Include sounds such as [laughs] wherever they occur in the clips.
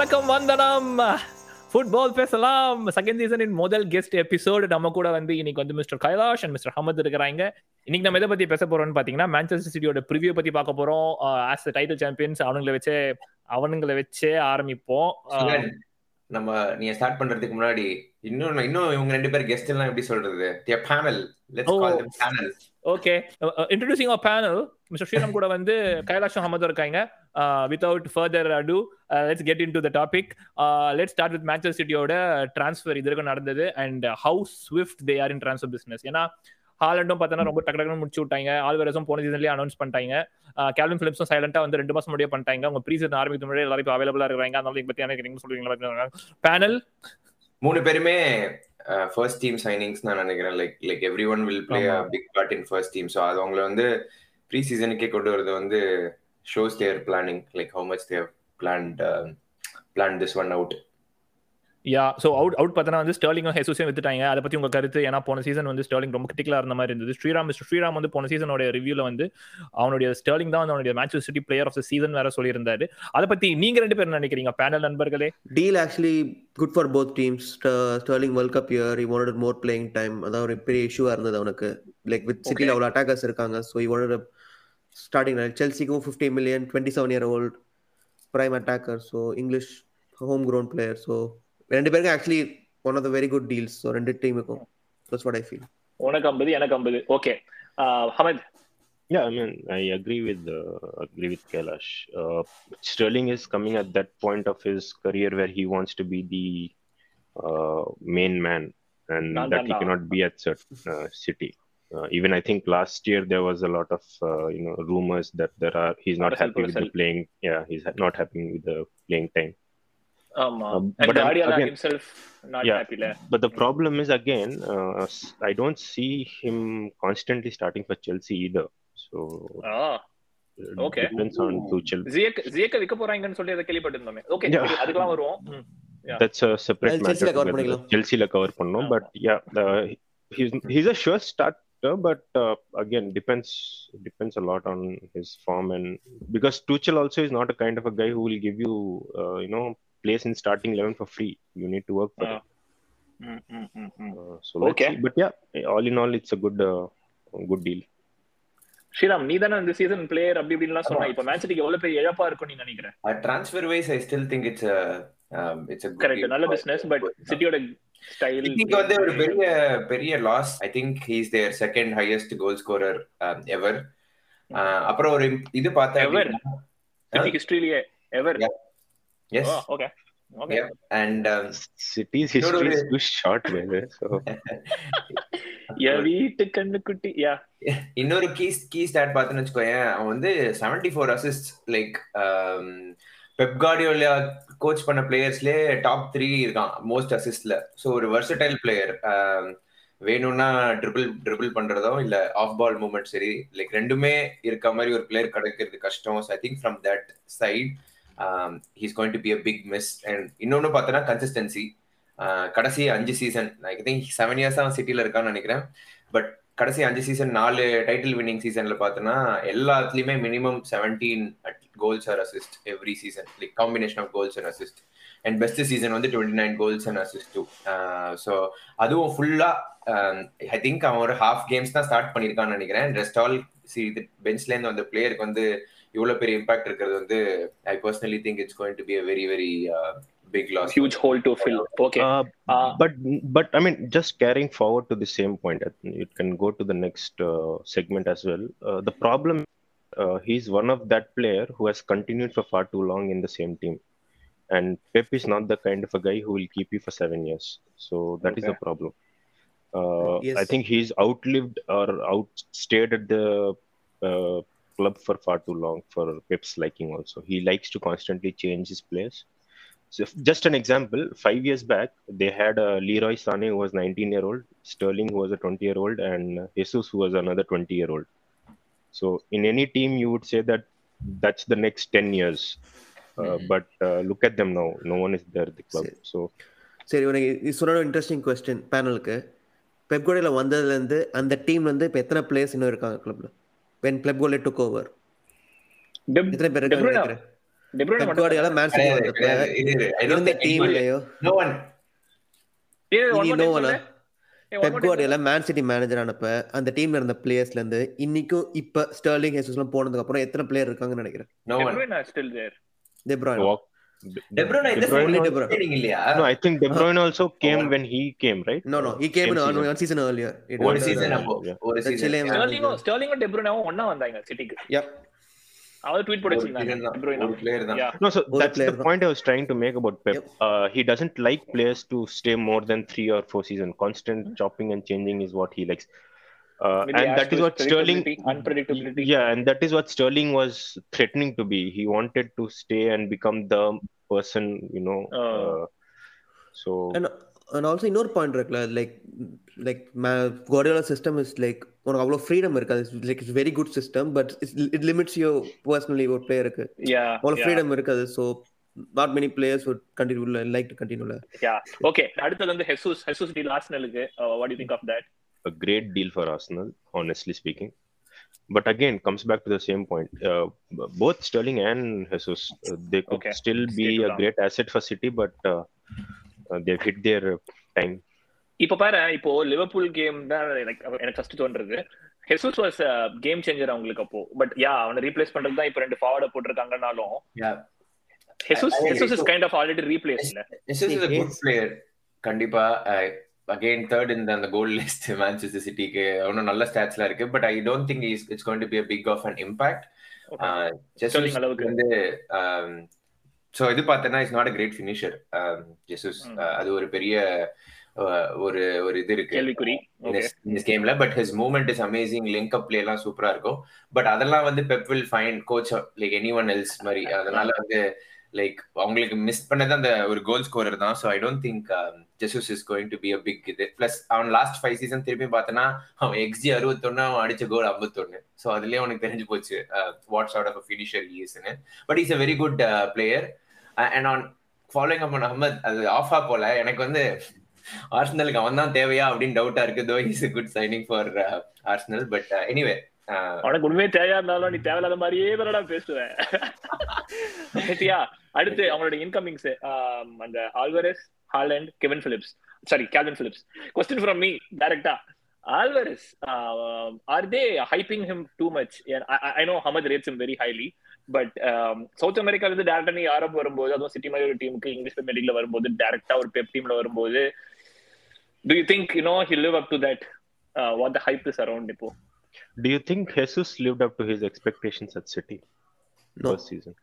வணக்கம் வந்தனம். ஃபுட்பால் பேசலாம். செகண்ட் சீசனின் முதல் கெஸ்ட் எபிசோடு நம்ம கூட வந்து இன்னைக்கு வந்து mister Kailash and mister Ahmed இருக்கிறாங்க. இன்னைக்கு நம்ம எதை பத்தி பேச போறோம்னு பாத்தீங்கன்னா மேன்செஸ்டர் சிட்டியோட ப்ரிவியூ பத்தி பார்க்க போறோம். ஆஸ் டைட்டில் சாம்பியன்ஸ் அவனுங்களை வச்சே அவனுங்களை வச்சே ஆரம்பிப்போம். நம்ம நீங்க ஸ்டார்ட் பண்றதுக்கு முன்னாடி இன்னும் இன்னும் இவங்க ரெண்டு பேர் கெஸ்ட் எல்லாம் எப்படி சொல்றது? Panel let's. Call panel okay introducing our panel mister Sriram கூட வந்து கைலாஷ் அஹமதும் இருக்காங்க. Without further ado let's get into the topic let start with Manchester சிட்டியோட transfer இது வரைக்கும் நடந்தது and how swift they are in transfer business ஏன்னா ஹாலண்டும் பார்த்தோன்னா ரொம்ப டக்கு டக்குனு முடிச்சு விட்டாங்க. ஆல்வேரஸும் போன சீசன்லேயே அனௌன்ஸ் பண்ணிட்டாங்க. கேல்வின் பிலிப்ஸும் சைலண்டா வந்து ரெண்டு மாசம் முடியே பண்ணிட்டாங்க. அவங்க ப்ரீ சீசன் ஆரம்பிக்கும் முன்னாடி எல்லாரும் இப்போ அவைலபிளா இருக்காங்க அதனால பத்தி எனக்கு சொல்றீங்களா பேனல் மூணு பேருமே ஃபர்ஸ்ட் டீம் சைனிங்ஸ் நான் நினைக்கிறேன். Like like every one will play ஆமா. Big part in first team so அது அவங்களை வந்து ப்ரீ சீசனுக்கே கொண்டு வரது வந்து shows their planning like how much they've planned plan this one out yeah so out out பார்த்தனா வந்து ஸ்டர்லிங்கும் ஹெசூஸையும் வித்துட்டாங்க. அதை பத்தி உங்க கருத்து? ஏன்னா போன சீசன் வந்து ஸ்டர்லிங் ரொம்ப கிரிட்டிக்கலா இருந்த மாதிரி இருந்தது. ஸ்ரீராம் மிஸ்டர் ஸ்ரீராம் வந்து போன சீசனோட ரிவ்யூல வந்து அவனுடைய ஸ்டர்லிங் தான் வந்து அவனுடைய match City player of the season வேற சொல்லியிருந்தாரு. அதை பத்தி நீங்க ரெண்டு பேர் என்ன நினைக்கிறீங்க? பேனல் நண்பர்களே. Actually good for both teams. Ster- Sterling World Cup year, he wanted more playing time. அதான் ஒரு பெரிய இஷ்யூவா இருந்தது அவனுக்கு. லைக் வித் சிட்டில அவ்வளோ அட்டாக்கர்ஸ் இருக்காங்க. So wanted a starting செல்சிக்கும் fifty million twenty seven year old prime attacker so English home ground player so ரெண்டு பேருக்கும் actually one of the very good deals so ரெண்டு டீமுக்கும் தட்ஸ் வாட் ஐ ஃபீல் உனக்கு ஐம்பது எனக்கு ஐம்பது okay Ahmed Yeah, I mean, I agree with uh, agree with Kailash. Uh, Sterling is coming at that point of his career where he wants to be the uh, main man, and Nan, that nan, he nan. cannot be at cert- uh, City. Uh, even I think last year there was a lot of uh, you know rumors that there are he's not Parcel, happy with the parcel. playing. Yeah, he's not happy with the playing time. ஆமா Um, and but I'm- Guardiola again- himself not Yeah. happy ல But the problem is again, uh, s- I don't see him constantly starting for Chelsea either. So ah it Okay. depends [laughs] on Tuchel. ஜியக் ஜியக்க விற்க போறாங்கன்னு சொல்லி அதை கேள்விப்பட்டிருந்தோமே okay Yeah. அதுக்கெல்லாம் வருவோம் ம். Yeah. That's a separate Well, matter. Chelsea ல cover to whether- பண்ணிக்கலாம். Chelsea ல cover பண்ணோம் ஆமா. but yeah, the, he's he's a sure starter, but uh, again depends depends a lot on his form and because Tuchel also is not a kind of a guy who will give you uh, you know place in starting eleven for free. You need to work for Ah. it. ம், ம், ம், ம். Uh, so let's Okay. see. But yeah, all in all, it's a good uh, good deal. Sriram நீ தானே இந்த season player அப்படி இப்படின்லாம் சொன்ன இப்போ மேன் சிட்டிக்கு எவ்வளவு பெரிய இழப்பா இருக்கும் நீ நினைக்கிறேன் transfer wise I still think it's it's correct நல்ல பிசினஸ் பட் சிட்டியோட ஸ்டைல் சிட்டிக்கு வந்து ஒரு பெரிய பெரிய loss I think he's their second highest goal scorer ever அப்புறம் ஒரு இது Ever? பார்த்தேன் City ஹிஸ்டரியிலேயே ever yes okay okay and City's No, no, history is too short, brother. So. [laughs] வீட்டு கண்ணுக்குட்டி யா இன்னொரு கீ கீ ஸ்டாட் பார்த்தேன்னு வச்சுக்கோயேன். அவன் வந்து seventy four assist like Pep Guardiola coach பண்ண பிளேயர்ஸ்லேயே டாப் த்ரீ இருக்கான் மோஸ்ட் அசிஸ்ட்ல ஸோ ஒரு வெர்சடைல் பிளேயர் வேணும்னா ட்ரிபிள் ட்ரிபிள் பண்றதோ இல்ல ஆஃப் பால் மூவ்மெண்ட் சரி லைக் ரெண்டுமே இருக்க மாதிரி ஒரு பிளேயர் கிடைக்கிறது கஷ்டம். I think from that side he's going to be a big miss and இன்னொன்னு பார்த்தோன்னா கன்சிஸ்டன்சி uh, கடைசி அஞ்சு season I think seven years தான் சிட்டியில் இருக்கான்னு நினைக்கிறேன். பட் கடைசி அஞ்சு சீசன் நாலு டைட்டில் வின்னிங் சீசனில் பார்த்தோன்னா எல்லாத்துலேயுமே minimum seventeen goals or assist every season like combination of goals and assist and best season வந்து twenty nine goals and assist too so அதுவும் ஃபுல்லாக ஐ திங்க் அவன் ஒரு ஹாஃப் கேம்ஸ் தான் ஸ்டார்ட் பண்ணியிருக்கான்னு நினைக்கிறேன். ரெஸ்ட் ஆல் சி இது பெஞ்ச்லேருந்து வந்த பிளேயருக்கு வந்து இவ்வளவு பெரிய இம்பாக்ட் இருக்கிறது வந்து I personally think it's going to be a very very big loss huge hole to fill okay Uh, Uh, but but I mean, just carrying forward to the same point, I think it can go to the next uh, segment as well. Uh, the problem, uh, he's one of that player who has continued for far too long in the same team, and Pep is not the kind of a guy who will keep you for seven years. So that is Okay. the problem. Uh, Yes. I think he's outlived or outstayed at the uh, club for far too long for Pep's liking. Also, he likes to constantly change his players. So if- just an example, five years back, they had a Leroy Sané who was 19 year old, Sterling who was a 20 year old, and Jesus who was another 20 year old. So in any team, you would say that that's the next 10 years. Uh, Mhm. But uh, look at them now. No one is there at the club. Same. So சரி உனக்கு இது சொன்ன interesting question பேனலுக்கு பெப்கோடையில் வந்ததுலேருந்து அந்த டீம்லேருந்து இப்போ எத்தனை players இன்னும் இருக்காங்க கிளப்ல வென் பெப்கோலே டுக் ஓவர் எத்தனை பேர் இருக்காங்க பெப் குவார்டியோலா மேன் சிட்டி வந்தப்ப இருந்த டீம்லயோ இனி one சொல்லு. ஏய், one Pep Guardiola Man City manager ஆனப்ப அந்த டீம்ல இருந்த பிளேயர்ஸ்ல இருந்து இன்னைக்கும் இப்ப ஸ்டர்லிங் ஹெசஸ்லாம் போனதுக்கு அப்புறம் எத்தனை பிளேயர் இருக்காங்கன்னு நினைக்கிறேன்? De one. Bruyne are still there. De Bruyne Walk. De Bruyne in De the Bruyne only same De Bruyne. training இல்லையா? No, I think De Bruyne also came Oh. when he came, right? no no he came in Same on season. one season earlier It ஒரு was, season uh, அப்போ, Yeah. ஒரு The season. Chilean Yeah. ஸ்டெர்லிங்கும் ஸ்டெர்லிங்கும் De Bruyneவும் ஒண்ணா வந்தாங்க சிட்டிக்கு Yep. அவர் tweet போட்டு ஒரு வச்சிருந்தாங்க season தான். De Bruyne ஒரு player தான். Yeah. No, so One that's player the தான். point I was trying to make about Pep. Yep. Uh, he doesn't like players to stay more than three or four seasons. Constant chopping and changing is what he likes. Uh, Maybe and as that to is what Sterling, predictability, unpredictability. yeah, and that is what Sterling was threatening to be. He wanted to stay and become the person, you know. Oh. Uh, so and and also இன்னொரு point இருக்குல்ல like like Guardiola system is like உனக்கு அவ்வளோ freedom இருக்காது like it's very good system but it limits you personally ஒரு பிளேயருக்கு Yeah, அவ்வளோ yeah. Freedom இருக்காது so not many players would continue like to கண்டினியூல Okay, அடுத்தது வந்து Jesus Jesus deal ஆர்சனலுக்கு what you think of that a great deal for Arsenal, honestly speaking. But again, comes back to the same point. Uh, both Sterling and Jesus, uh, they could Okay. still be Stay a long. great asset for City, but uh, uh, they've hit their uh, time. இப்ப பாரு இப்போ Liverpool game தான் எனக்கு first தோன்றது Jesus was game changer அவங்களுக்கு அப்போ but yeah அவனை replace பண்றது தான் இப்போ ரெண்டு forward போட்டிருக்காங்கனாலும். Jesus Jesus is. Kind of already replace இல்ல This is a good player. கண்டிப்பா அகைன் தேர்ட் இந்த அந்த கோல் லிஸ்ட் மேன்செஸ்டர் சிட்டிக்கு அவனும் நல்ல ஸ்டாட்ஸ்லாம் இருக்கு. But I don't think is it's going to be a big of an impact. Sterling அளவுக்கு. வந்து ஸோ இது பார்த்தேன்னா is not a great finisher Jesus. அது ஒரு பெரிய uh, ஒரு ஒரு இது இருக்கு. கேள்விக்குறி. இந்த கேம்ல but his movement is amazing link up play எல்லாம் சூப்பரா இருக்கும். பட் அதெல்லாம் வந்து Pep will fine coach like any one else மாதிரி அதனால வந்து லைக் அவங்களுக்கு மிஸ் பண்ணது அந்த ஒரு கோல் ஸ்கோரர் தான். So I don't think Jesus is going to be a big இது. பிளஸ் அவன் லாஸ்ட் ஃபைவ் சீசன் திருப்பி பார்த்தனா அவன் எக்ஸி அறுபத்தொன்னு அவன் அடிச்ச கோல் ஐம்பத்தொன்னு. ஸோ அதுலயே அவனுக்கு தெரிஞ்சு போச்சு what's out of finisher ஈஸ்னு but is a very good player and on following up Ahmed அது ஆஃபா போல. எனக்கு வந்து ஆர்சனலுக்கு அவன் தான் தேவையா அப்படின்னு டவுட்டா இருக்கு though is a good signing for Arsenal but anyway உனக்கு உண்மையே தேவையா இருந்தாலும் நீ தேவையில்லாத மாதிரியே தானடா பேசுவேன் [laughs] அடுத்து அவங்களோட இன்கமிங்ஸ் அந்த Alvarez Haaland Kevin Phillips sorry Kalvin Phillips question from me டைரக்டா Alvarez are they hyping him too much I know Ahmed rates him very highly but South அமெரிக்கால இருந்து டேரக்டா நீ யூரோப் வரும்போது அதுவும் சிட்டி மாதிரி ஒரு டீமுக்கு இங்கிலீஷ் பிரீமியர் லீக்ல வரும்போது டேரக்டா ஒரு பெப் டீம்ல வரும்போது do you think you know he live up to that what the hype is around இப்போ? Do you think Jesus lived up to his expectations at City No. first season?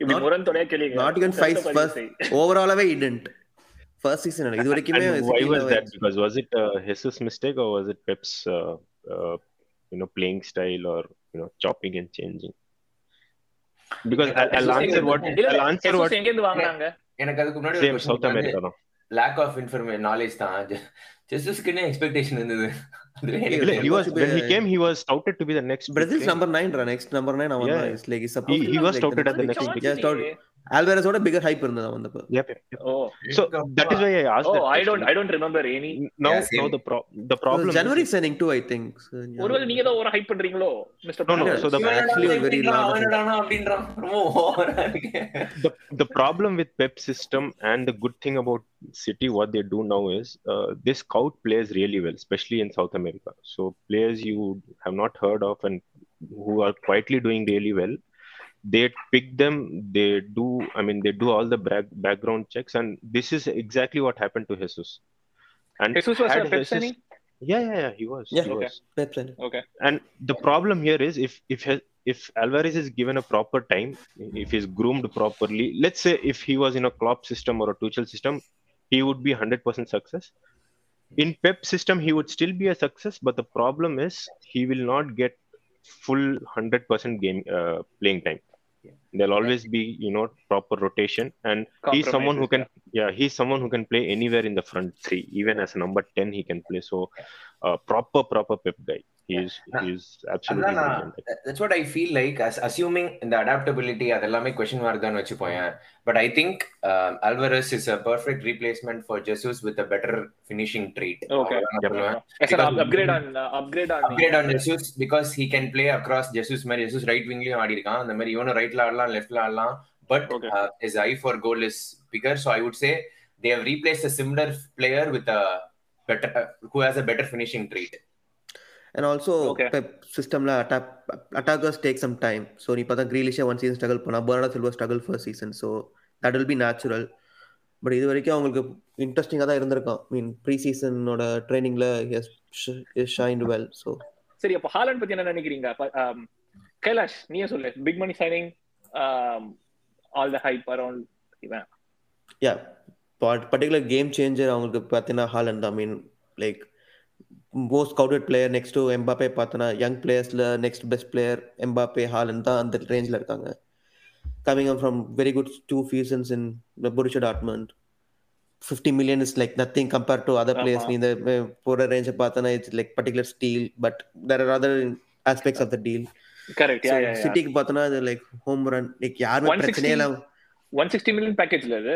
இப்படி Not- முரண்தொடையா கேளுங்க not even five first ஓவராலாவே இடன்ட் first season இது வரைக்குமே And why City was ல that? Because was it a Jesus mistake or was it Pep's, uh, uh, you know, playing style or you know, chopping and changing? Because I'll, I'll Jesus answer what இல்ல, I'll answer what எங்க இருந்து வாங்குனாங்க எனக்கு அதுக்கு முன்னாடி same South America. No? Lack of information knowledge தான் ஜெசூஸ்க்குன்னே expectation இருந்தது அதுவே எனக்கு இல்ல, he was when he came, he was touted to be the next. Brazil's number nine, right? next number nine. Yeah. Like, he, he was touted at the next. ஆல்வேரஸோட bigger hype இருந்தது அவன் yep. Oh So that is why I asked oh that. I don't. I don't remember any now the pro- the problem. January signing too I think ஒருவேளை நீங்க தான் ஒரு hype பண்றீங்களோ mister No, no, so the- actually a very large அப்படின்றான் ரொம்ப ஓவரா இருக்கு the problem with Pep system and the good thing about City, what they do now is uh, they scout players really well, especially in South America. So players you have not heard of and who are quietly doing really well, they pick them they do i mean they do all the bra- background checks and this is exactly what happened to jesus. And jesus was a pep Jesus, yeah yeah yeah he was yeah. he okay. was okay. And the problem here is if if if alvarez is given a proper time if he's groomed properly let's say if he was in a Klopp system or a tuchel system he would be 100% success. In pep system he would still be a success but the problem is he will not get full 100% game uh, playing time. There'll always be you know proper rotation, and he's someone who can yeah. he's someone who can play anywhere in the front three, even as a number 10 he can play. So uh, proper proper Pep guy. He is he is absolutely அதான் brilliant. That's what I feel like assuming இந்த adaptability அதெல்லாமே question mark தான் வச்சுப்போம் but I think Alvarez is a perfect replacement for Jesus with a better finishing trait upgrade on upgrade on upgrade on Jesus because he can play across Jesus மாதிரி Jesus right விங்லயும் ஆடி இருக்கான் அந்த மாதிரி இவனும் ரைட்ல ஆடலாம் லெஃப்ட்ல ஆடலாம். But Okay. his eye for goal is bigger. So I would say they have replaced a similar player with a better who has a better finishing trait. And also Okay. Pep சிஸ்டம்ல attack attackers take some time so நீ பார்த்தா க்ரீலிஷே one season struggle பண்ணா Bernardo Silva struggle first season so that will be natural but இது வரைக்கும் அவங்களுக்கு இன்ட்ரெஸ்டிங்காக தான் இருந்திருக்கான் மீன் ப்ரீ சீசனோட ட்ரைனிங்ல ஷைன் வெல் ஸோ சரி அப்ப ஹாலண்ட் பத்தி என்ன நினைக்கிறீங்க? ஆம், கைலாஷ் நீயே சொல்லு? Big money signing all the hype around இவன். யா பர்டிகுலர் கேம் சேஞ்சர் அவங்களுக்கு பார்த்தீங்கன்னா ஹாலண்ட் தான் mean like most touted player next to Mbappe பார்த்தோன்னா young பிளேயர்ஸ்ல next best player Mbappe Haaland தான் அந்த ரேஞ்சில் இருக்காங்க. Coming from very good two seasons in Borussia Dortmund fifty million is like nothing compare to other players. நீ இந்த போற ரேஞ்சை பார்த்தோன்னா it's like particular steal but there are other aspects of the deal சிட்டிக்கு பார்த்தோன்னா இது லைக் ஹோம் ரன் லைக் யாருமே 160 பிரச்சனையே இல்லாம ஒன் சிக்ஸ்டி மில்லியன் பேக்கேஜ்ல அது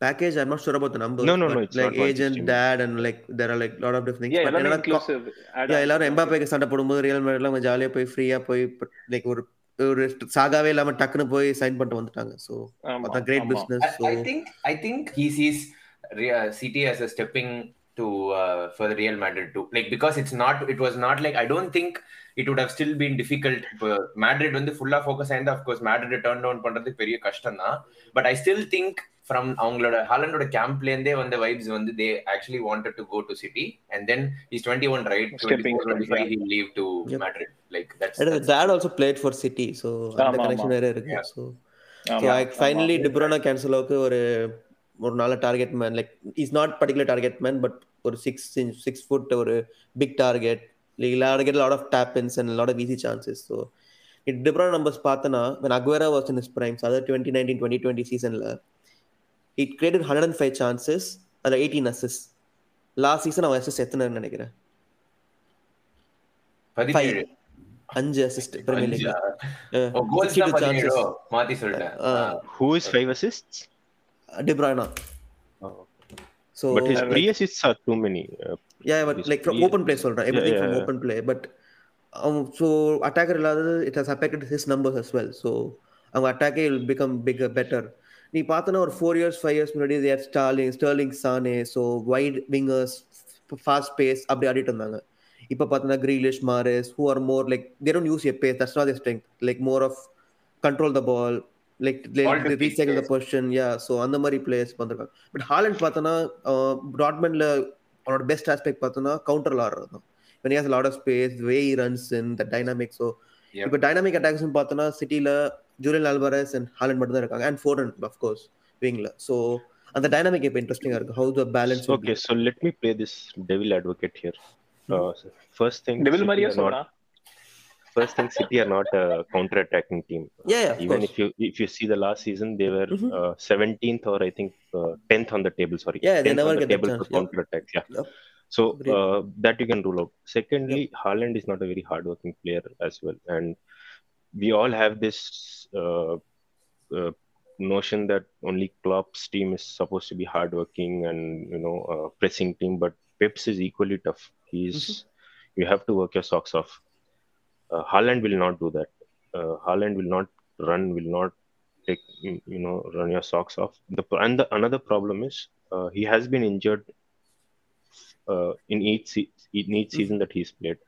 package i'm not sure about the numbers No, no, no, it's like not agent 160. dad and like there are like lot of different things Yeah, but inclusive. Yeah. எல்லாரும் எம்பாப்பேக்கு சண்டை போடும்போது real மேட்ல அவங்க ஜாலியா போய் ஃப்ரீயா போய் லைக் ஒரு ஒரு சாகாவே இல்லாம டக்குன்னு போய் சைன் பண்ணிட்டு வந்துட்டாங்க சோ அதான் great. Business I, so I think I think he sees Re- City as a stepping to uh, for the Real Madrid too. Like because it's not, it was not like I don't think it would have still been difficult. Madrid வந்து ஃபுல்லா focus ஆயிருந்தா of course Madrid turn down பண்றது பெரிய கஷ்டம் தான் but I still think from அவங்களோட ஹாலண்டோட கேம்ப்ல இருந்தே வந்த வைப்ஸ் வந்து they actually wanted to go to City and then is twenty one right leave to Yep. Madrid like that's that also played for City so அந்த connection. வேற இருக்கு. ஆமா. ஃபைனலி டிப்ரோனா கேன்சலோக்கு ஒரு ஒரு நல்ல target man like is not particular target man but ஒரு six inch six foot ஒரு big target like get lot of tap-ins and lot of easy chances so it டிப்ரோனா numbers பார்த்தனா when Aguero was in is primes அதாவது twenty nineteen twenty twenty சீசனில் it created hundred and five chances அதில் eighteen அசஸ் last season அவன் அசஸ் எத்தனைன்னு நினைக்கிறேன் அஞ்சு அசிஸ்ட் பிரீமியர்? லீக்ல கோல்ஸ் தான் பதினேழோ மாத்தி சொல்லிட்டேன் Who is five assists? டிப்ரானா Oh. So but his three assists are too many. Uh, yeah but His like from three- open play சொல்றேன் from yeah. open play but um, so attacker இல்லாதது it has affected his numbers as well so அவங்க அட்டாக்கே will become bigger better நீ பார்த்தனா ஒரு four years five years முன்னாடி their Sterling Sterling Sane so wide wingers fast pace அப்படி ஆடிட்டு இருந்தாங்க இப்போ பார்த்தோன்னா Grealish Mahrez who are more like they don't use a pace that's not strength like more of control the ball like recycle the. Position yeah so அந்த மாதிரி players வந்திருக்காங்க but Haaland பார்த்தோன்னா ப்ராட்மெண்ட்ல அவனோட பெஸ்ட் ஆஸ்பெக்ட் பார்த்தோன்னா கவுண்டர்ல ஆடுறது தான் when he has a lot of space the way he runs in the dynamic so Yep. இப்போ டைனாமிக் அட்டாக்ஸ் பார்த்தோன்னா சிட்டில ஜூலியன் ஆல்வரஸ் அண்ட் ஹாலண்ட் மட்டும் தான் இருக்காங்க அண்ட் ஃபோர்டன் ஆஃப் கோர்ஸ் விங்ல ஸோ அந்த டைனாமிக் இப்போ இன்ட்ரெஸ்டிங்கா இருக்கு how the balance okay, so let me play this devil advocate here. Uh, so first thing, devil City மாதிரியே are not, சொன்னா first thing, City are not a counter-attacking team. yeah, yeah of Even course if you if you see the last season, they were Mhm. uh, 17th or I think uh, 10th on the table. Sorry, Yeah, they 10th never on the get the table chance, for yep. counter-attacks. Yeah. Yep. So Agreed. uh, that you can rule out. Secondly, Haaland is not a very hardworking player as well, and we all have this uh, uh, notion that only Klopp's team is supposed to be hardworking and you know uh, pressing team, but Pep's is equally tough. He's you have to work your socks off. Uh, Haaland will not do that. Uh, Haaland will not run, will not take you you know run your socks off. The and the another problem is uh, he has been injured uh, in each se- in each season that he's played.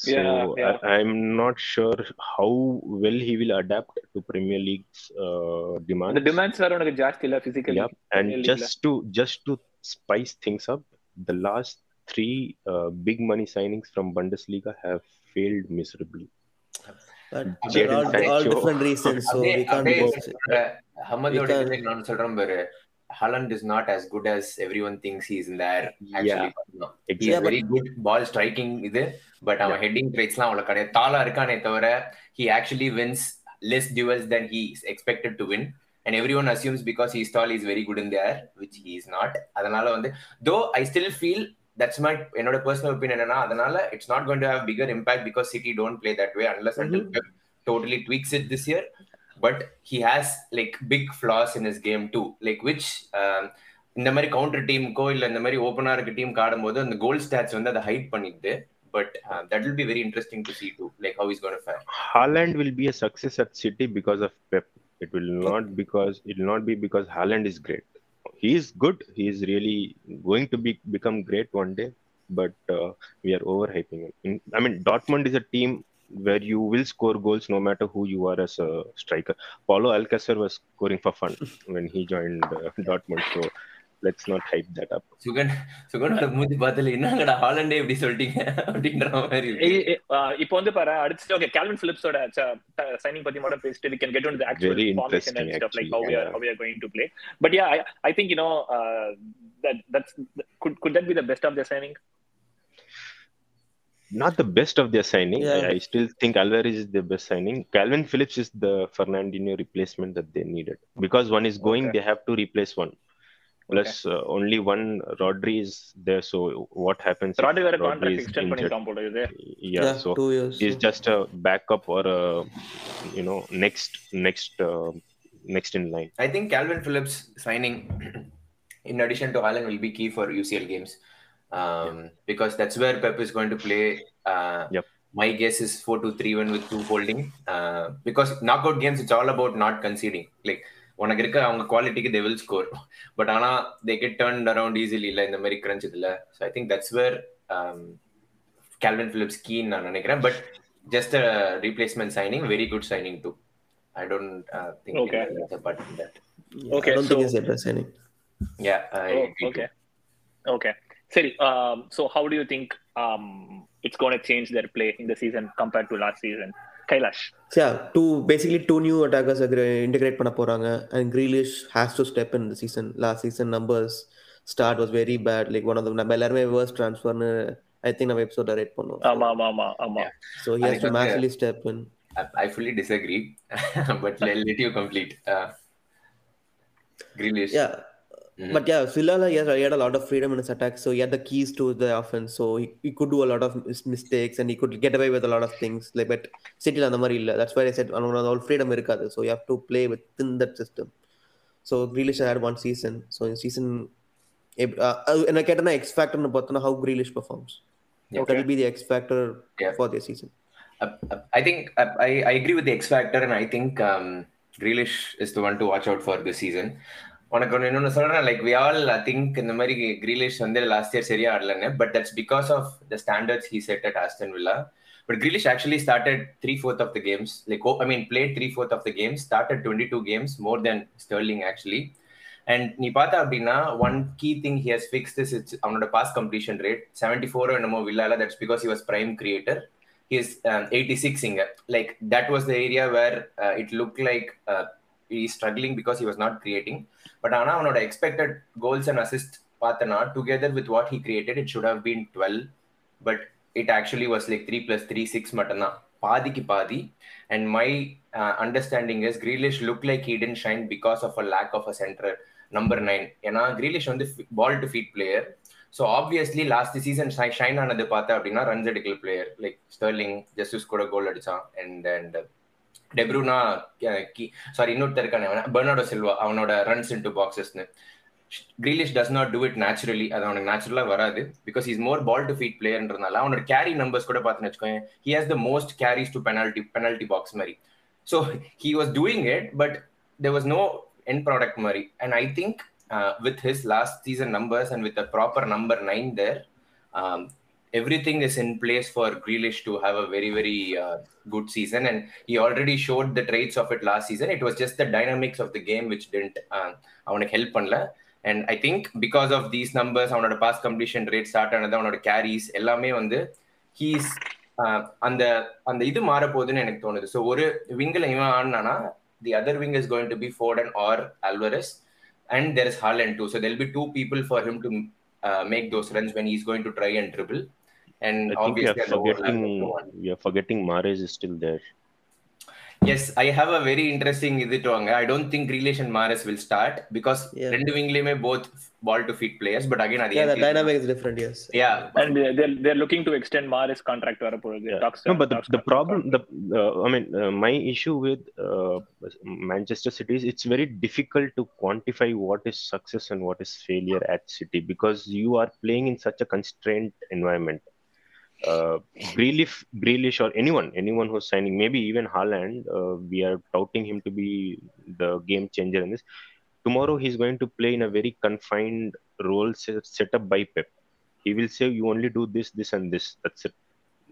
So yeah, yeah. I, am not sure how well he will adapt to Premier League's uh, demands. The demands are on a Jazz killer physically. Yep. And just to just to spice things up, the last three uh, big money signings from Bundesliga have failed miserably. But all, all different reasons, so we can't. Ahmed, we. Haaland is not as good as everyone thinks he is in the air actually no. he Exactly. is very good ball striking இது but அவன் heading ட்ரைட்ஸ்லாம் அவ்வளவு கிடையாது தாளா இருக்கானே தவிர he actually wins less duels than he is expected to win and everyone assumes because he's tall he's very good in the air which he is not அதனால வந்து though I still feel that's my என்னோட personal opinion என்னன்னா அதனால it's not going to have bigger impact because City don't play that way unless until Pep totally tweaks it this year but he has like big flaws in his game too like which um, இந்த மாதிரி counter டீமுக்கோ இல்ல இந்த மாதிரி ஓப்பனா இருக்க team ஆடும்போது அந்த கோல் stats வந்து அதை ஹைட் பண்ணிட்டு but that will be very interesting to see too like how he's going to fare Haaland will be a success at City because of Pep. It will not because it will not be because Haaland is great. He is good. He is really going to be become great one day. But uh, we are overhyping him. In, I mean, Dortmund is a team where you will score goals no matter who you are as a striker. Paulo Alcacer was scoring for fun [laughs] when he joined uh, Dortmund. So let's not hype that up. Sugan சுகனோட மூஞ்சி பார்த்தல என்னங்கடா ஹாலண்டே இப்படி சொல்லிட்டீங்க அப்படின்ற மாதிரி இருக்கு. ஏய், ஏய், ஆஹ் இப்போ வந்து பாரு அடுத்து ஓகே கால்வின் பிலிப்ஸோட சைனிங் பத்தி மட்டும் பேசிட்டு we can get into the actual Very formation and interesting, stuff like actually, how we are yeah. how we are going to play but yeah i, I think you know uh, that that's could could that be the best of their signing not the best of their signing. Yeah. I still think Alvarez is the best signing. Calvin Phillips is the Fernandinho replacement that they needed because one is going, okay. they have to replace one. Plus, okay. uh, only one Rodri is there. So, what happens? Rodri had a contract extension yeah, yeah, so two years. He's just a backup or a, you know, next, next, uh, next in line. I think Calvin Phillips signing, [clears throat] in addition to Allen, will be key for UCL games um, because that's where Pep is going to play. Uh, Yep. My guess is 4 2 3 1 with two holding uh, because knockout games, it's all about not conceding. Like, உனக்கு இருக்க அவங்க குவாலிட்டிக்கு they will score but ஆனா they get turn around easily இல்ல இந்த மாதிரி crunch இதுல so I think that's where Kalvin Phillips keen நான் நினைக்கிறேன் but just replacement signing very good signing too I don't think Okay. apart from that Yeah, Okay, I don't so- think it's the best signing. Yeah, I Oh, agree. okay okay சரி um, so how do you think um, it's going to change their play in the season compared to last season kailash So, yeah, two basically two new attackers are gonna integrate பண்ண போறாங்க and Grealish has to step in the season. Last season numbers start was very bad. Like one of the நம்ம எல்லாருமே worst transfer னு I think நம்ம episode rate பண்ணுவோம். ஆமா ஆமா ஆமா ஆமா So he has அதுக்கு to வந்து- massively step in. I, I fully disagree, [laughs] but let, let Mm-hmm. But yeah, Silala, yes, he had a lot of freedom in his attack, so he had the keys to the offense, so he, he could do a lot of mis- mistakes and he could get away with a lot of things. Like, but City and Amarilla, that's why I said all freedom irikadu, so you have to play within that system. So Grealish had one season, so in season, uh, and I get an X factor in how Grealish performs. Okay. That will be the X factor yeah. for this season. Uh, uh, I think uh, I, I agree with the X factor, and I think um, Grealish is the one to watch out for this season. உனக்கு ஒன்று இன்னொன்று சொல்றேன் like we all I think இந்த மாதிரி Grealish வந்து last year சரியா ஆடலன்னு but that's because of the standards he set at Aston Villa but Grealish actually started three fourth of the games like I mean play three fourth of the games started twenty two games more than Sterling actually and நீ பார்த்தா அப்படின்னா one key thing he has fix this it's அவனோட pass completion rate seventy four or என்னமோ வில்லால that's because he was prime creator he is um, 86 இங்க like that was the area where uh, it looked struggling because he was not creating but ஆனால் அவனோட expected goals and assist பார்த்தனா together with what he created it should have been twelve but it actually was like three plus three six மட்டும்தான் பாதிக்கு பாதி and my understanding is Grealish look like hidden shine because of a lack of a centre number nine ஏன்னா Grealish வந்து ball to feet player so obviously last season shine ஆனது பார்த்தா அப்படின்னா runs எடுக்கல் player like Sterling ஜஸ்டிஸ் கூட goal அடிச்சான் and and De Bruyne sorry இன்னொருத்தருக்கான Bernardo Silva அவனோட runs in to பாக்ஸஸ்னு Grealish does not do it naturally அது அவனுக்கு நேச்சுரலாக வராது because is more ball to feet பிளேயர்ன்றதுனால அவனோட கேரி நம்பர்ஸ் கூட பார்த்துன்னு வச்சுக்கோங்க he has the most carries to penalty penalty box மாதிரி. So he was doing it but there was no end product மாதிரி. And I think with his last season numbers and with with a proper number everything is in place for Grealish to have a very, very uh, good season. And he already showed the traits of it last season. It was just the dynamics of the game which didn't uh, அவனுக்கு help பண்ணல and I think because of these numbers அவனோட pass completion rate start ஆனது அவனோட carries எல்லாமே வந்து he's அந்த அந்த இது மாற போகுதுன்னு எனக்கு தோணுது ஸோ ஒரு விங்கில் இவன் ஆடினானா the other wing is going to be Foden or Alvarez and there is Haaland too. So there'll be two people for him to uh, make those runs when he's going to try and dribble. And I think we obviously, are an overlap forgetting of the one. we are forgetting Mahrez is still there. Yes, I have a very interesting இது டுவாங்க I don't think Grealish and Mahrez will start because Yeah. ரெண்டு விங்லயுமே both ball to feet players. But again, அது Yeah, ஏன் the தெரியுமா? dynamic is different, yes. Yeah, and they- they're they're looking to extend Maris contract வரப்போகுது Yeah. Talks- No, but the, talks the contract problem, the uh, I mean, uh, my issue with uh, Manchester City is it's very difficult to quantify what is success and what is failure at City because you are playing in such a constrained environment. uh, Grealish, Grealish or anyone, anyone who's signing, maybe even Haaland, uh, we are touting him to be the game changer in this. Tomorrow he's going to play in a very confined role set, up by Pep. He will say, "You only do this, this, and this. That's it.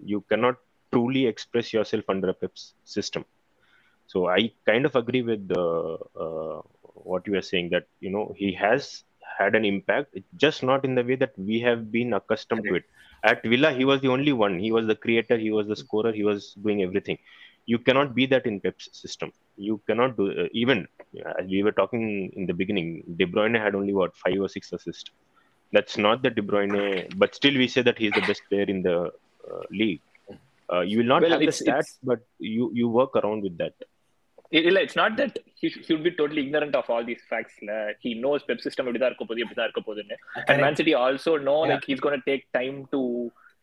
You cannot truly express yourself under a Pep's system." So I kind of agree with uh, uh, what you are saying that you know he has had an impact, just not in the way that we have been accustomed to it at Villa, he was the only one. He was the creator, he was the scorer, he was doing everything. You cannot be that in Pep's system. You cannot do uh, even as we were talking in the beginning. De Bruyne had only what five or six assists. That's not the De Bruyne, but still we say that he's the best player in the uh, league. Uh, you will not well, have the stats, but you you work around with that it's not that he should be totally ignorant of all these facts. Uh, he knows Pep system and Man City also know yeah. like he's going to take time to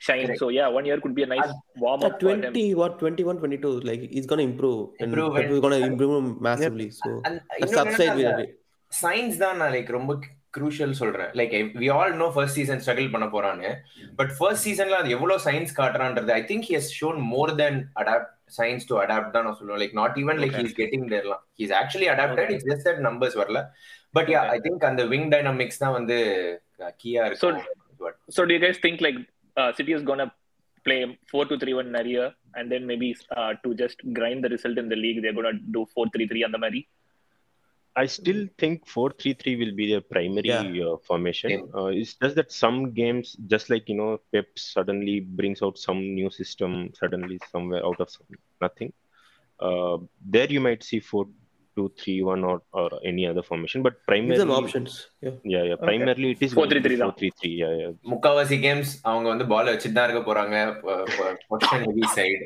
shine Correct. so yeah one year could be a nice warm up for them 20, what, 21, 22, like he's gonna improve. And Improve and- is gonna improve massively. So And that's upside என்னன்னா, it. Signs தான் நான் like ரொம்ப crucial சொல்றேன் like we all know first season struggle பண்ண போறான்னு but first சீசன்ல அது எவ்வளவு signs காட்டுறான்றது I think he has shown more then adapt signs to adapt தான் நான் சொல்லுவேன் like not even like. He's getting தேர்லாம் he's actually adapted. It's just that numbers வரல but yeah. I think அந்த wing dynamics தான் வந்து கீயா So- இருக்கும் so do you guys think like uh, city is going to play 4 to 3 1 நிறைய and then maybe uh, to just grind the result in the league they're going to do 4 3 3 அந்த மாதிரி I still think 4-3-3 will be their primary Yeah. uh, formation. Same. Uh, it's just that some games, just like you know, Pep suddenly brings out some new system, suddenly somewhere out of some, nothing. Uh, there you might see 4-2-3-1 or, or any other formation, but Give primarily, them options. Yeah. yeah, yeah, primarily it is 4-3-3 தான். 4-3-3. Yeah, yeah. முக்காவாசி games அவங்க வந்து ball வச்சுட்டு தான் இருக்க போறாங்க position heavy side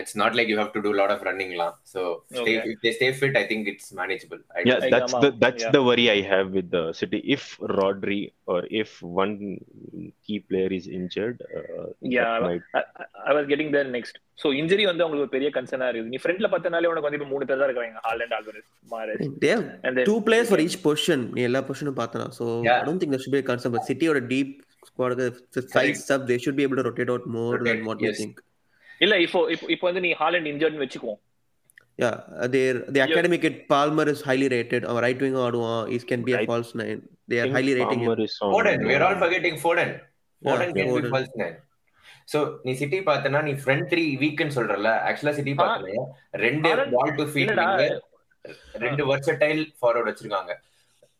it's not like you have to do lot of ரன்னிங்லாம் so Okay. If they stay fit I think it's manageable Yeah, Like, that's um, the that's yeah. the worry I have with the City. If Rodri or if one key player is injured, uh, Yeah, might I, I- I was getting there next. So injury வந்து உங்களுக்கு ஒரு பெரிய கன்சர்னா இருக்குது நீ ஃப்ரண்ட்ல பார்த்தனாலே உனக்கு வந்து இப்ப மூணு பேர் தான் இருக்காங்க Haaland Alvarez Mahrez They have and then two players for each position. நீ எல்லா பொசிஷனும் பார்த்தனா so Yeah. I don't think there should be a concern. But City or a deep squad, the size up, they should be able to rotate out more than Rotate, what we yes. think. இல்ல இப்போ இப்போ இப்போ வந்து நீ Haaland இன்ஜர்ட்னு வெச்சுக்குவோம் Yeah, uh, their the academic at Palmer is highly rated. Our right wing ஆடுவான், he can be a I false nine. They are think highly rating him. Palmer is on, Foden, we are all uh, forgetting Foden. Foden Yeah, can be Foden. false nine. So நீ City பார்த்தனா நீ front three வீக்னு சொல்றல ஆக்சுவலா city பார்த்தனா ரெண்டு ball to feet இல்லடா. ரெண்டு versatile forward வச்சிருக்காங்க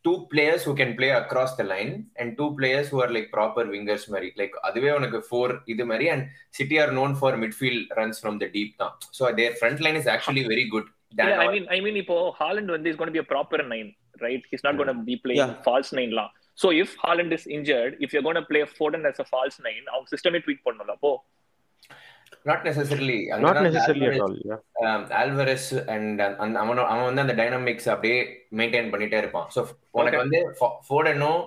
two players who can play across the line and two players who are like proper wingers மாதிரி. லைக் அதுவே உனக்கு ஃபோர் இது மாதிரி and City are known for midfield runs from the deep தான். So their front line is actually very good I mean I mean இப்போ Haaland வந்து is gonna be a proper nine right? He's not going to be playing Yeah. false nine லாம் so if Haaland is injured if you're going to play Foden as a false nine அவங்க சிஸ்டமே tweak பண்ணல அப்போ? Not necessarily not necessarily at all. Yeah. Alvarez and அவன் அவன் வந்து அந்த dynamics அப்படியே மெயின்டைன் பண்ணிட்டே இருப்பான் ஸோ உனக்கு வந்து ஃபோடனும்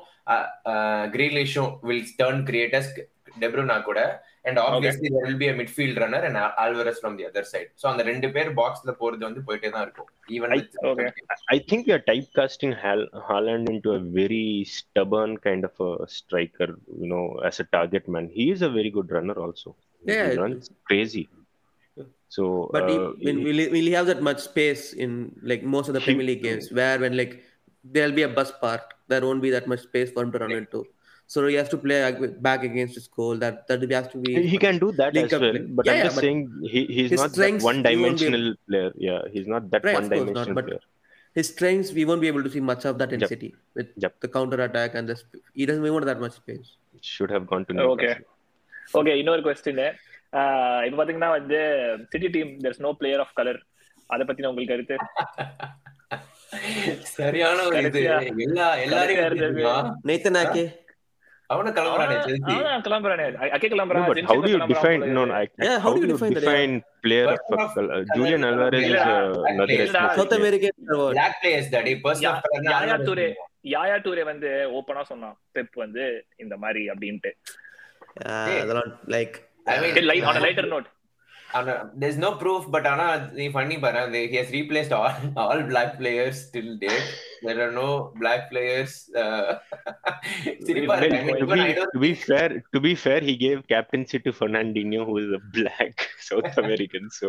கிரீலிஷும் வில் டர்ன் கிரியேட்டர்ஸ் டெப்ரூனா கூட and obviously there will be a midfield runner and Alvarez from the other side so அந்த ரெண்டு பேர் பாக்ஸ்ல போறது வந்து போயிட்டே தான் இருக்கும் even Okay. I think we are typecasting Hal- Haaland into a very stubborn kind of a striker, you know, as a target man. He is a very good runner also. yeah. He runs crazy. So, But he, uh, when, will, he, will he have that much space in like most of the He- Premier League games where when like there'll be a bus park, there won't be that much space for him to run into. So he has to play back against his goal. That that has to be. he can do that as well. play. But Yeah, I'm just but saying he, he's not that strengths, he one-dimensional player. Yeah, he's not that Right, of course not, one-dimensional but- player. his strengths we won't be able to see much of that in Yep. City with Yep. the counter attack and the sp- he doesn't want that much space. Should have gone to Okay. Okay இன்னொரு question இப்போ பாத்தீங்கன்னா வந்து City team there's no player of color. அத பத்தி உங்களுக்கு கருத்து? சரியான ஒரு இது. எல்லா எல்லாரையும் கிளம்புறானே செல்சி கிளம்புறானே. அக்கே கிளம்புறான். Another. Black players daddy person yeah- of Yaya Toure Yaya Toure வந்து ஓப்பனா சொன்னான். பெப் வந்து இந்த மாதிரி அப்படின்ட்டு. Yeah, அதெல்லாம் like I mean, light on lighter note there's no proof but ஆனா நீ பண்ணி பாரு he has replaced all all black players till date there are no black players uh, Well, to, be, to be fair, to be fair, he gave captaincy to Fernandinho, who is a black South American. So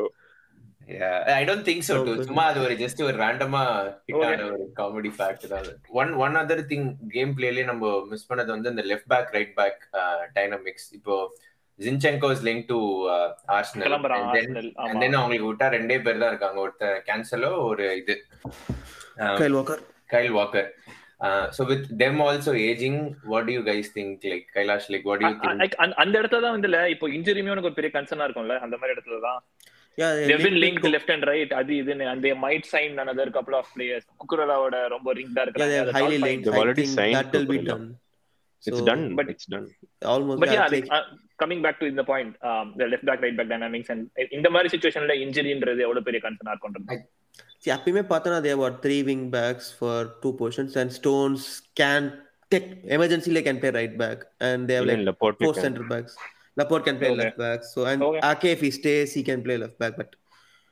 Yeah, I don't think so too. Okay. சும்மா அது ஒரு just ஒரு ரேண்டமா hit ஆன ஒரு comedy fact தான் one one other thing game பிளேலயே நம்ம miss பண்ணது வந்து இந்த left back right back dynamics இப்போ Zinchenko is link to Arsenal ஆமா. then அவங்களுக்கு விட்டா ரெண்டே பேர் தான் இருக்காங்க. ஒருத்தர் கேன்சலோ ஒரு இது. Kyle Walker Kyle Walker so with them also ageing what you guys think like Kailash like what you think like அந்த- இடத்துல தான் வந்து இல்ல இப்போ இன்ஜுரியுமே உனக்கு ஒரு பெரிய கன்சர்னா இருக்கும்ல? அந்த மாதிரி இடத்துல தான். They've been linked left and right அது இதுன்னு and they might sign another couple of players குக்குரலாவோட ரொம்ப ரிங்டா இருக்காங்க highly That's all linked. They've I already think signed that will be Cucurella. done. it's So, done. but- it's done. Almost. but yeah it's like, uh, coming back to the point um, the left back right back dynamics and இந்த மாதிரி சுச்சுவேஷன்ல இன்ஜுரின்றது எவ்வளவு பெரிய கன்சர்னா இருக்கும்ன்றது See, அப்பயுமே பார்த்தோன்னா they have got three wing backs for two positions and Stones can take emergency they can play right back and they have Even like Laporte four can- center backs. Laporte can play Okay. left back. So and Okay. Ake if he stays he can play left back. But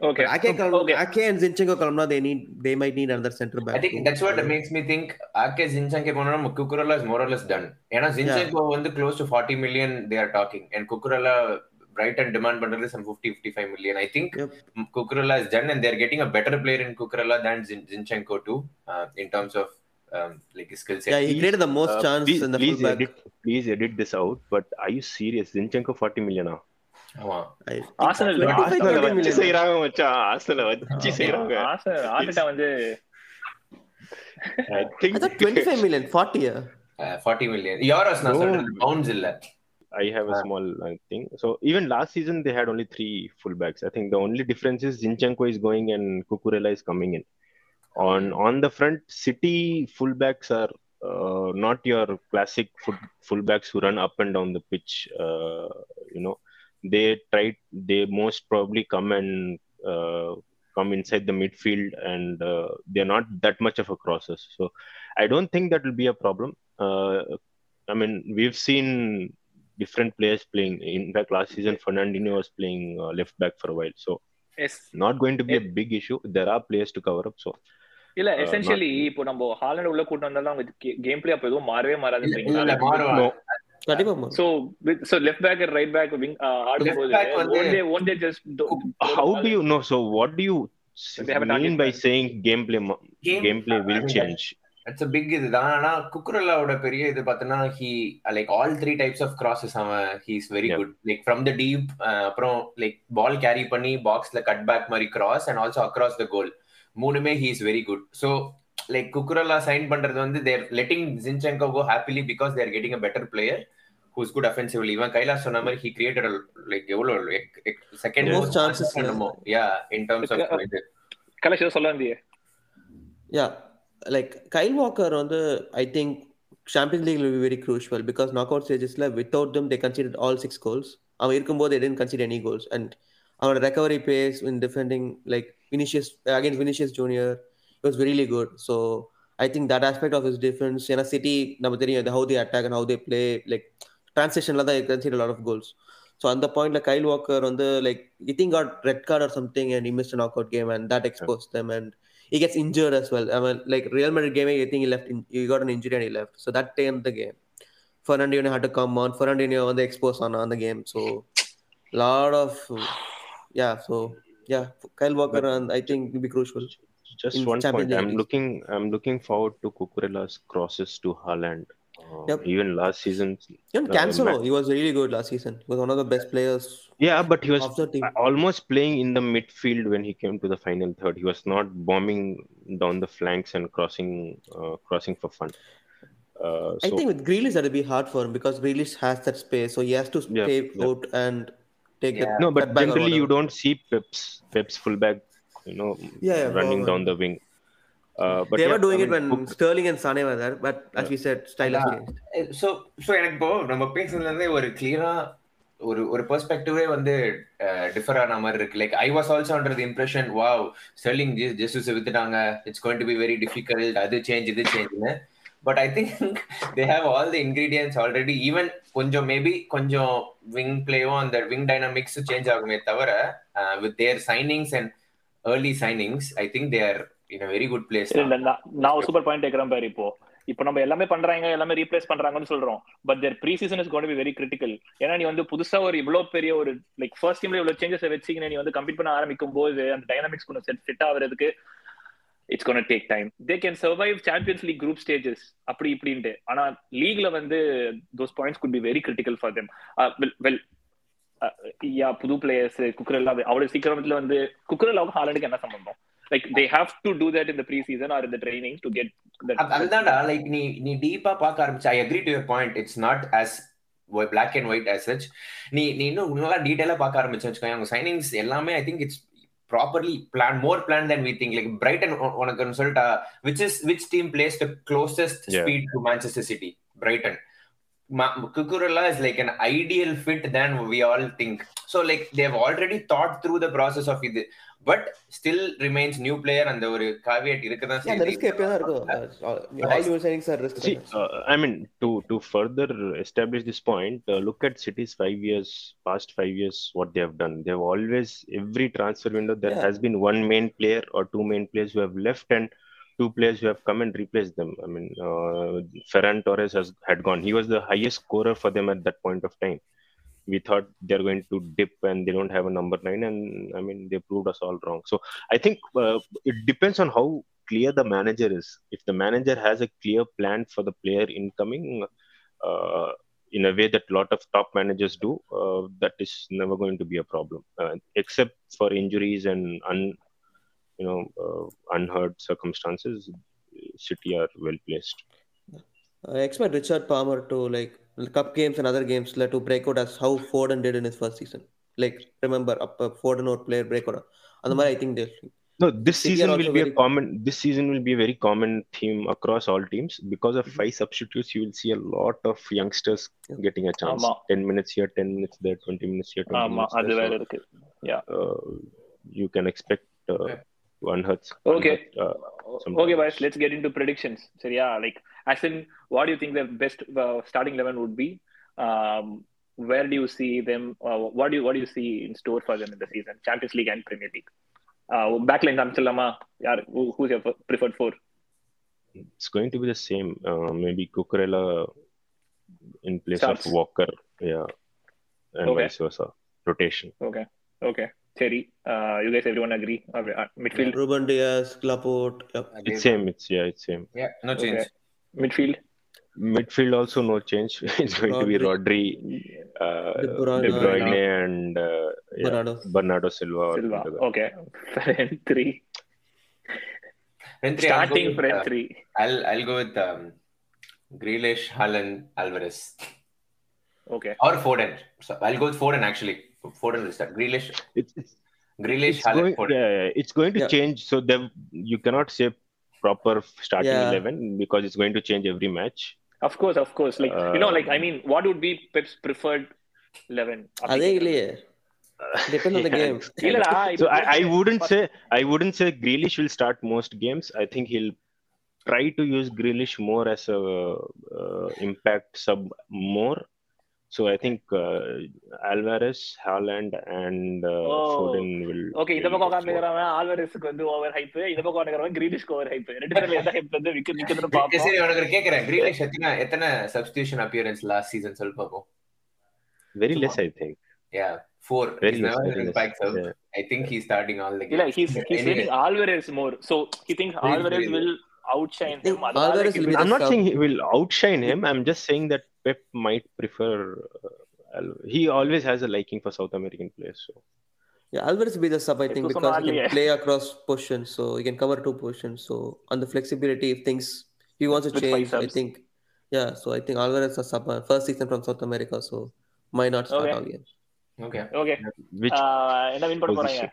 okay Ake, Kal- okay Ake and Zinchenko Kalamna they need they might need another center back. I think too. that's what makes me think Ake Zinchenko போனா Cucurella is more less done ஏன்னா Zinchenko வந்து close to 40 million they are talking and Cucurella Brighton demand பண்றது some 50 55 million I think Yep. Cucurella is done and they are getting a better player in Cucurella than Zinchenko to in terms of Like skill Yeah, set he created the most Uh, chance please, in the please fullback. edit, please edit this out. But are you serious? Zinchenko 40 million. ah? ஆமா I, Arsenal 25 Arsenal thirty வச்சு million. செய்யறாங்க மச்சான் Arsenal வச்சு செய்யறாங்க ஆசை ஆசைட்டா வந்து I I think thought 25 million, 40 yeah. 40 million euros நான் No. சொல்றது பவுண்ட்ஸ் இல்ல I have a small uh, thing. So even last season they had only three fullbacks. I think the only difference is Zinchenko is going and Kukurela is coming in. On on the front, City fullbacks are uh, not your classic full, fullbacks who run up and down the pitch. Uh, you know, they try. They most probably come and uh, come inside the midfield, and uh, they're not that much of a crosses. So I don't think that will be a problem. Uh, I mean, we've seen different players playing. In fact, last season Fernandinho was playing uh, left back for a while, so is not going to be a big issue. There are players to cover up, so இல்ல essentially இப்போ நம்ம Haaland உள்ள கூட்டு வந்தாலும் அவங்க game play அப்ப எதுவும் மாறவே மாறும். So so left back right back wing ஆடும்போது one day one day just How do you know? So what do you They have a target mean by man. saying gameplay mo- Game- gameplay will I mean, change? It's big இதுதான் ஆனா குக்குரலாவோட பெரிய இது பார்த்தோன்னா he like all three types of crosses அவன் he is very. Good like from the deep அப்புறம் like ball carry பண்ணி பாக்ஸ்ல கட் பேக் மாதிரி cross and also across the goal மூணுமே he is very good so like Cucurella sign பண்றது வந்து they're letting Zinchenko go happily because they're getting a better player who's good offensively இவன் கைலாஷ் சொன்ன மாதிரி he created like எவ்வளவு second Most chances, yeah in terms of இது கலேஷ் ஏதோ சொல்ல வந்தியே Yeah, like Kyle Walker on the I think Champions League will be very crucial because knockout stages like without them they conceded all six goals. அவன் இருக்கும்போது they didn't concede any goals and அவனோட recovery pace in defending like Vinicius against Vinicius Junior it was really good. So I think that aspect of his defense ஏன்னா City நம்ம தெரியும் how they attack and how they play like transitionல தான் concede a lot of goals. So அந்த பாயிண்ட்ல Kyle Walker வந்து like I think got red card or something and he missed a knockout game and that exposed them and he gets injured as well. I mean, like Real Madrid game, I think he left. In, he got an injury and he left. So that turned the game. Fernandinho had to come on. Fernandinho on the expose on, on the game. So lot of yeah. So yeah, Kyle Walker But- and I think it will be crucial. Just one Champions point. I'm looking. I'm looking forward to Kukurela's crosses to Haaland. Uh, Yep. Even last season. Even Uh, Cancelo, Ma- he was really good last season. He was one of the best players Yeah, but he was of the team. almost playing in the midfield when he came to the final third. He was not bombing down the flanks and crossing uh, crossing for fun. Uh, I think with Grealish that'll be hard for him because Grealish has that space, so he has to Yeah, stay yeah. out and take Yeah. that. no, but generally you don't see Pep's Pep's fullback, you know, Yeah, yeah, running down the wing. Uh, but they yeah, were doing I it mean, when Cook- Sterling and Sane were there, but as we said, style has Yeah. changed. So so எனக்கு இப்போ நம்ம பேசுனதுல இருந்தே ஒரு கிளியரா ஒரு ஒரு பெர்ஸ்பெக்டிவே வந்து டிஃபர் ஆன மாதிரி இருக்கு like I was also under the impression wow Sterling Jesus வித்துட்டாங்க it's going to be very difficult அது சேஞ்ச் இது சேஞ்ச்னு but I think they have all the ingredients already even கொஞ்சம் மேபி கொஞ்சம் விங் பிளேவும் அந்த விங் டைனாமிக்ஸ் சேஞ்ச் ஆகுமே தவிர with their signings and early signings I think they are in very good place இல்ல, நான் ஒரு சூப்பர் பாயிண்ட் கேக்குறேன் பாரு இப்போ. இப்போ நம்ம எல்லாமே பண்றாங்க எல்லாமே ரீப்ளேஸ் பண்றாங்கன்னு சொல்றோம். But their preseason is gonna be very critical ஏன்னா நீ வந்து புதுசா ஒரு இவ்வளவு பெரிய ஒரு லைக் ஃபர்ஸ்ட் டீம்ல இவ்வளவு சேஞ்சஸ் வச்சீங்க நீ வந்து கம்ப்ளீட் பண்ண ஆரம்பிக்கும் போது அந்த டைனாமிக்ஸ் கொஞ்சம் செட் ஃபிட் ஆகுறதுக்கு it's gonna take time they can survive Champions League group stages அப்படி இப்படின்ட்டு. ஆனா லீக்ல வந்து those points could be very critical for them well yeah புது பிளேயர்ஸ் குக்கரெல்லா அவ்வளவு சீக்கிரத்துல வந்து குக்கரெல்லாவுக்கும் ஹாலண்டுக்கு என்ன சம்பந்தம்? Like they have to do that in the preseason or இந்த ட்ரைனிங் டு கெட் அதுதான்டா. லைக் நீ நீ டீப்பா பார்க்க ஆரம்பிச்சு I agree to your point it's not as black and white as நீ நீ இன்னும் நல்லா டீட்டெயிலாக பார்க்க ஆரம்பிச்சு வச்சுக்கோங்க அவங்க சைனிங்ஸ் எல்லாமே I think it's properly plan more plan than we think. Like Brighton on a consult, uh, which is which team plays the closest speed to Manchester City? Brighton. Ma- is like an ideal fit than we all think. So like they've already thought through the process of it. but still remains new player and ஒரு caveat இருக்கதான் அந்த risk எப்பயும் தான் இருக்கும் all you savings are risk See, uh, I mean, to to further establish this point, uh, look at City's five years, past five years, what they have done. They've always, every transfer window, there Yeah. has been one main player or two main players who have left and two players who have come and replaced them. I mean, uh, Ferran Torres has had gone. He was the highest scorer for them at that point of time. We thought they're going to dip and they don't have a number nine, and I mean, they proved us all wrong. So I think uh, it depends on how clear the manager is. If the manager has a clear plan for the player incoming, uh, in a way that a lot of top managers do, uh, that is never going to be a problem, uh, except for injuries and un, you know, uh, unheard circumstances. City are well placed. I expect Richard Palmer to like cup games and other games like, to break out as how Foden did in his first season. Like remember, up a Foden or player break out. And I think they'll. No, this season will be a common. This season will be a very common theme across all teams because of mm-hmm. five substitutes. You will see a lot of youngsters getting a chance. Ten minutes here, ten minutes there, twenty minutes here, twenty minutes there. So, yeah. Uh, you can expect uh, one hurts. Okay. One hurts, uh, okay, guys. Let's get into predictions. So yeah, like as in, what do you think the best uh, starting eleven would be? Um, where do you see them? Uh, what do you what do you see in store for them in the season, Champions League and Premier League? Uh, backline Amsalama, who, who's your preferred four? It's going to be the same. Uh, maybe Cucurella in place Starts. of Walker, yeah, and okay. vice versa. Rotation. Okay. Okay. Terry, uh, you guys, everyone agree? Uh, uh midfield. Ruben Diaz, Laporte. Yep. It's same. It's yeah. It's same. Yeah. No change. Okay midfield. Midfield also no change. [laughs] it's going to be Rodri, uh, De Bruyne. De Bruyne, and uh, yeah, Bernardo. Bernardo Silva. Silva. Okay. [laughs] Front three. Then three, I'll go Starting with, front uh, three. I'll I'll go with um, Grealish, Haaland, Alvarez, Okay. or Foden. So I'll go with Foden actually. Foden will start. Grealish, that. It's, it's, Grealish, it's Haaland, going, Foden. yeah, yeah, it's going to Yeah. change. So then you cannot say proper starting yeah. 11 because it's going to change every match. Of course, of course. Like, uh, you know, like, I mean, what would be Pep's preferred 11? Depend on the [laughs] game. [laughs] [laughs] so I, I wouldn't say I wouldn't say Grealish will start most games. I think he'll try to use Grealish more as a uh, impact sub more So I think uh, Alvarez, Haaland, and uh, Oh. Foden will. Okay இந்த பக்கம். உட்காந்துக்கிறவன் ஆல்வரஸ்க்கு வந்து over hype இந்த பக்கம் உட்காந்துக்கிறவன் கிரீனிஷ்க்கு over hype ரெண்டு பேரும் எந்த hype வந்து விக்க நிக்கிறதுன்னு சரி, பாப்போம் சரி உனக்கு கேக்குறேன் கிரீலிஷ் எத்தனை எத்தனை சப்ஸ்டியூஷன் அப்பியரன்ஸ் லாஸ்ட் சீசன் சொல்லி பார்ப்போம் Very less, I think. Yeah, four. Very He's less. never less. impact sub. Yeah. I think he's starting all the இல்ல games. he's But he's anyway, rating Alvarez more so he thinks Really, Alvarez really. will outshine him Alvarez will I'm not saying he will outshine him. I'm just saying that Pep might prefer. Uh, Al- he always has a liking for South American players. So Yeah, Alvarez will be the sub, I think, Esto because he sonarliye. can play across positions, so he can cover two positions. So on the flexibility, if things he wants to With five change, I subs. think, yeah. So I think Alvarez is a sub uh, first season from South America, so might not start Okay. all games. okay. okay which ஆஹ் என்ன win பண்ண போறாங்க position?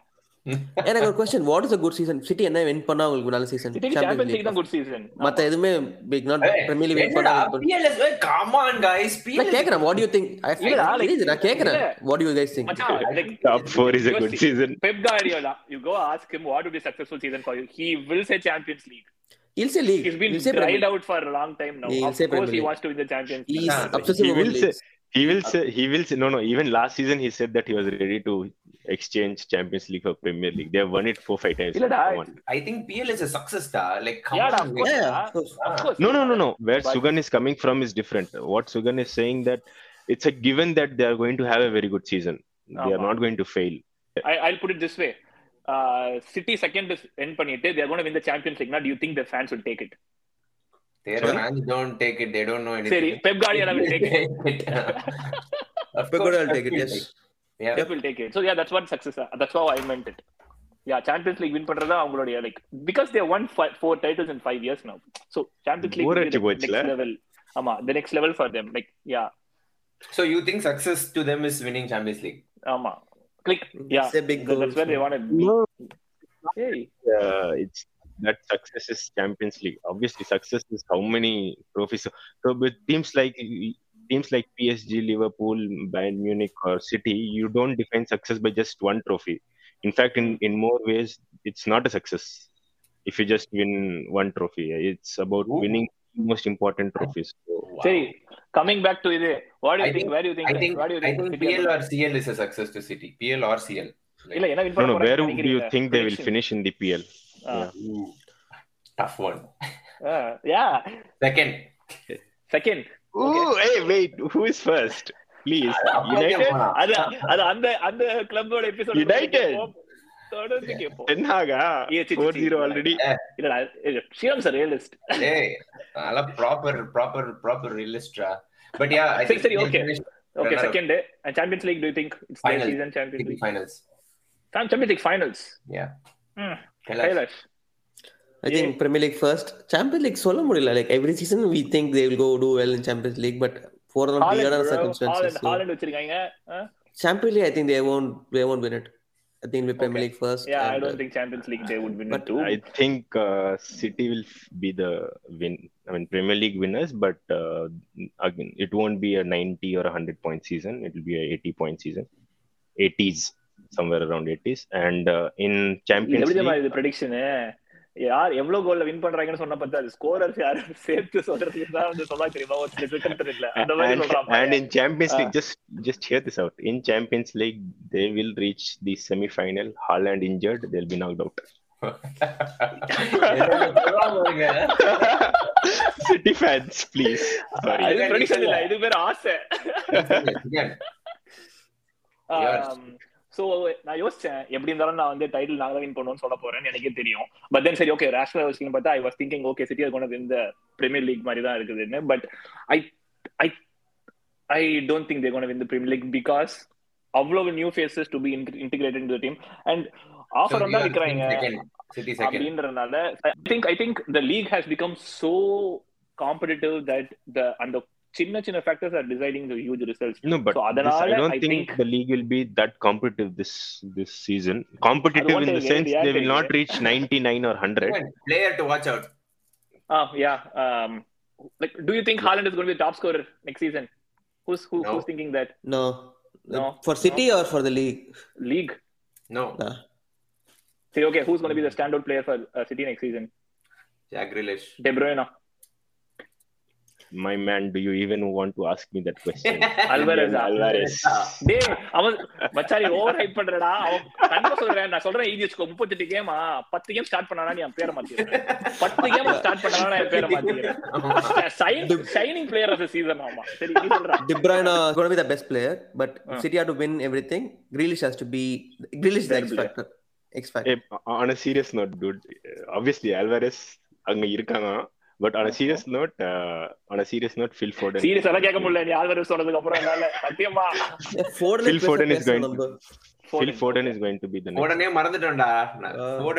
எனக்கு ஒரு question what is a good season City என்ன win பண்ணா உங்களுக்கு நல்ல season City Champions League தான் குட் சீசன் மத்த எதுவுமே big not Premier League win பண்ணா hey, come on, guys. நான். கேக்குறேன் வாட் யூ திங்க் இல்லடா, like- நான் கேக்குறேன். What you guys think top four is a good season. Pep Guardiola, you go ask him what would be successful season for you. He will say Champions League. He'll say league. He's been He'll say dried Premier. out for a long time now. He'll of say course, Premier he wants to win the Champions League. He's Ah, obsessive he will say he will say he will say no no even last season he said that he was ready to exchange Champions League for Premier League. They have won it four five times. இல்லடா. I think PL is a success star. Like, come Yeah, on, of course. man. Yeah, ah, of course. Of course. No no no no. Where But- Sugan is coming from is different. What Sugan is saying that it's a given that they are going to have a very good season. They are not going to fail. I, I'll put it this way. Uh, City second is end பண்ணிட்டு they are going to win the Champions League. Now, do you think the fans will take it? Their Sorry? fans don't take it. They don't know anything. சரி Pep Guardiola will take it. of Pep course, Guardiola will Pep take it, will yes. take it. Yeah. Pep will take it. So yeah, that's what success. are. That's how I meant it. Yeah, Champions League win பண்றதா அவங்களுடைய like because they won five, four titles in five years now. So Champions League Bore will be அடிச்சு the போச்சுல? next level. ஆமா, the next level for them. Like yeah, So you think success to them is winning Champions League? ஆமா. Click. Yeah, It's a big goal. that's where they want to be. No, Hey, uh, it's that success is Champions League. Obviously, success is how many trophies. So with teams like teams like PSG, Liverpool, Bayern Munich, or City, you don't define success by just one trophy. In fact, in, in more ways, it's not a success if you just win one trophy. It's about Ooh. winning most important trophies. So, wow. Coming back to it, what do you think, think, Where do you think? I think, what do you think, think PL or CL is a success to City. PL or CL. Like, no, no, where do you think they will finish in the PL? Uh, ah. yeah. Tough one. Uh, yeah. Second. Second. Ooh, hey, wait. Who is first? Please, United. அது அது அந்த அந்த கிளப்போட episode United. தொடர்ந்து கேப்போம் C. zero already. இல்லடா Shyam sir realist Hey, நல்லா proper, proper, proper realist. ah. But yeah, I சரி, okay runner-up. Second Champions League to think it's தி Final. Season Champions League finals. Champions League finals Yeah. ம் Kailash. Kailash I think Premier League first. Champions League சொல்ல முடியல. Like every season we think they will go do well in Champions League, but for all the other circumstances. Haaland வச்சிருக்காங்க Champions League, I think they won't they won't win it. I think be Premier Okay. League first. Yeah I and, don't think Champions League they would win But it to I think uh, City will be the win. I mean, Premier League winners, but uh, again, it won't be a 90 or a 100 point season. It will be a 80 point season, 80s, somewhere around 80s. And uh, in Champions League, இது prediction யார் எவ்வளவு கோல்ல win பண்றாங்கன்னு சொன்ன பார்த்தா அது scorers யாரும் சேர்த்து சொல்றதுக்கு தான் வந்து சொல்ல தெரியுமா ஒரு டிஃபிகல்ட் இல்ல அந்த மாதிரி and, சொல்றான் and in Champions Ah. League, just just hear this out. In Champions League, they will reach the semi-final. Haaland injured, they'll be knocked out. City fans, please. Sorry. இது ப்ரெடிக்ஷன் இல்ல இது பேர் ஆசை so நான் யோசிச்சேன் எப்படி இருந்தாலும் நான் வந்து டைட்டில் நாங்க வின் பண்ணுவோம்னு சொல்ல போறேன்னு எனக்கே தெரியும். பட் தென் சரி ஓகே ரேஷனல் யோசிக்கணும். பார்த்தா I was thinking okay City கொண்டு வந்து இந்த பிரீமியர் லீக் மாதிரி தான் இருக்குதுன்னு. But I I I don't think they கொண்டு வின் பிரீமியர் லீக் பிகாஸ் அவ்வளவு new faces to be integrated in the team and offer வந்தா விக்கிறாங்க. அப்படின்றதுனால I think I think the league has become so competitive that the அந்த சின்ன சின்ன factors are deciding the huge results No, but So, this, அதனால I don't I think, think- the league will be that competitive this this season. Competitive what in they the will sense be they will not acting, reach [laughs] 99 or 100. Again, Player to watch out. Ah, yeah. Um, like, do you think Haaland is going to be the top scorer next season? Who's who, No. who's thinking that No. No. For City or for the league? league? No, Nah. Say, okay, who's going to be the standout player for uh, City next season? Jack Grealish. De Bruyne, My man, do you even want to ask me that question? Alvarez. Alvarez. டேய் அவன் மச்சாரி over hype பண்றடா அவன் கண்டிப்பா சொல்றேன் நான் சொல்றேன் EEG வச்சுக்கோ முப்பத்தெட்டு கேமா பத்து கேம் ஸ்டார்ட் பண்ணானா நீ என் பேரை மாத்திடுறேன் பத்து கேம் ஸ்டார்ட் பண்ணானா என் பேரை மாத்திடுறேன் shining player of the season ஆமா சரி நீ சொல்றா De Bruyne is going to be the best player, but if Ah. City have to win everything. Grealish has to be. Grealish is the X Terrible. factor. X factor. Hey, on a serious note, dude, uh, obviously Alvarez அங்க இருக்காங்க but on a serious note uh, on a serious note Phil Foden serious எல்லாம் கேட்க முடியல நீ Alvarez சொன்னதுக்கு அப்புறம் என்னால? சத்தியமா? is best going number. Phil Foden is going to be the next உடனே மறந்துட்டோம்டா.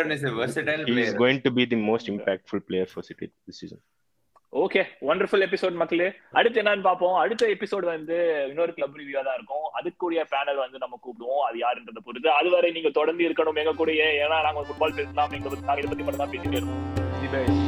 is a versatile he is player. going to be the most impactful player for City this season. Okay wonderful episode மக்களே. அடுத்து என்னன்னு பார்ப்போம். அடுத்த episode வந்து இன்னொரு club ரிவ்யூவா தான் இருக்கும். அதுக்குரிய பேனல் வந்து நம்ம கூப்பிடுவோம். அது யாருன்றத பொறுத்து. அதுவரை நீங்க தொடர்ந்து இருக்கணும் எங்க கூடயே. ஏன்னா நாங்க ஃபுட்பால் பேசலாம் எங்க பத்தி- நாங்க இதை பத்தி மட்டும் தான் பேசிட்டே இருக்கோம்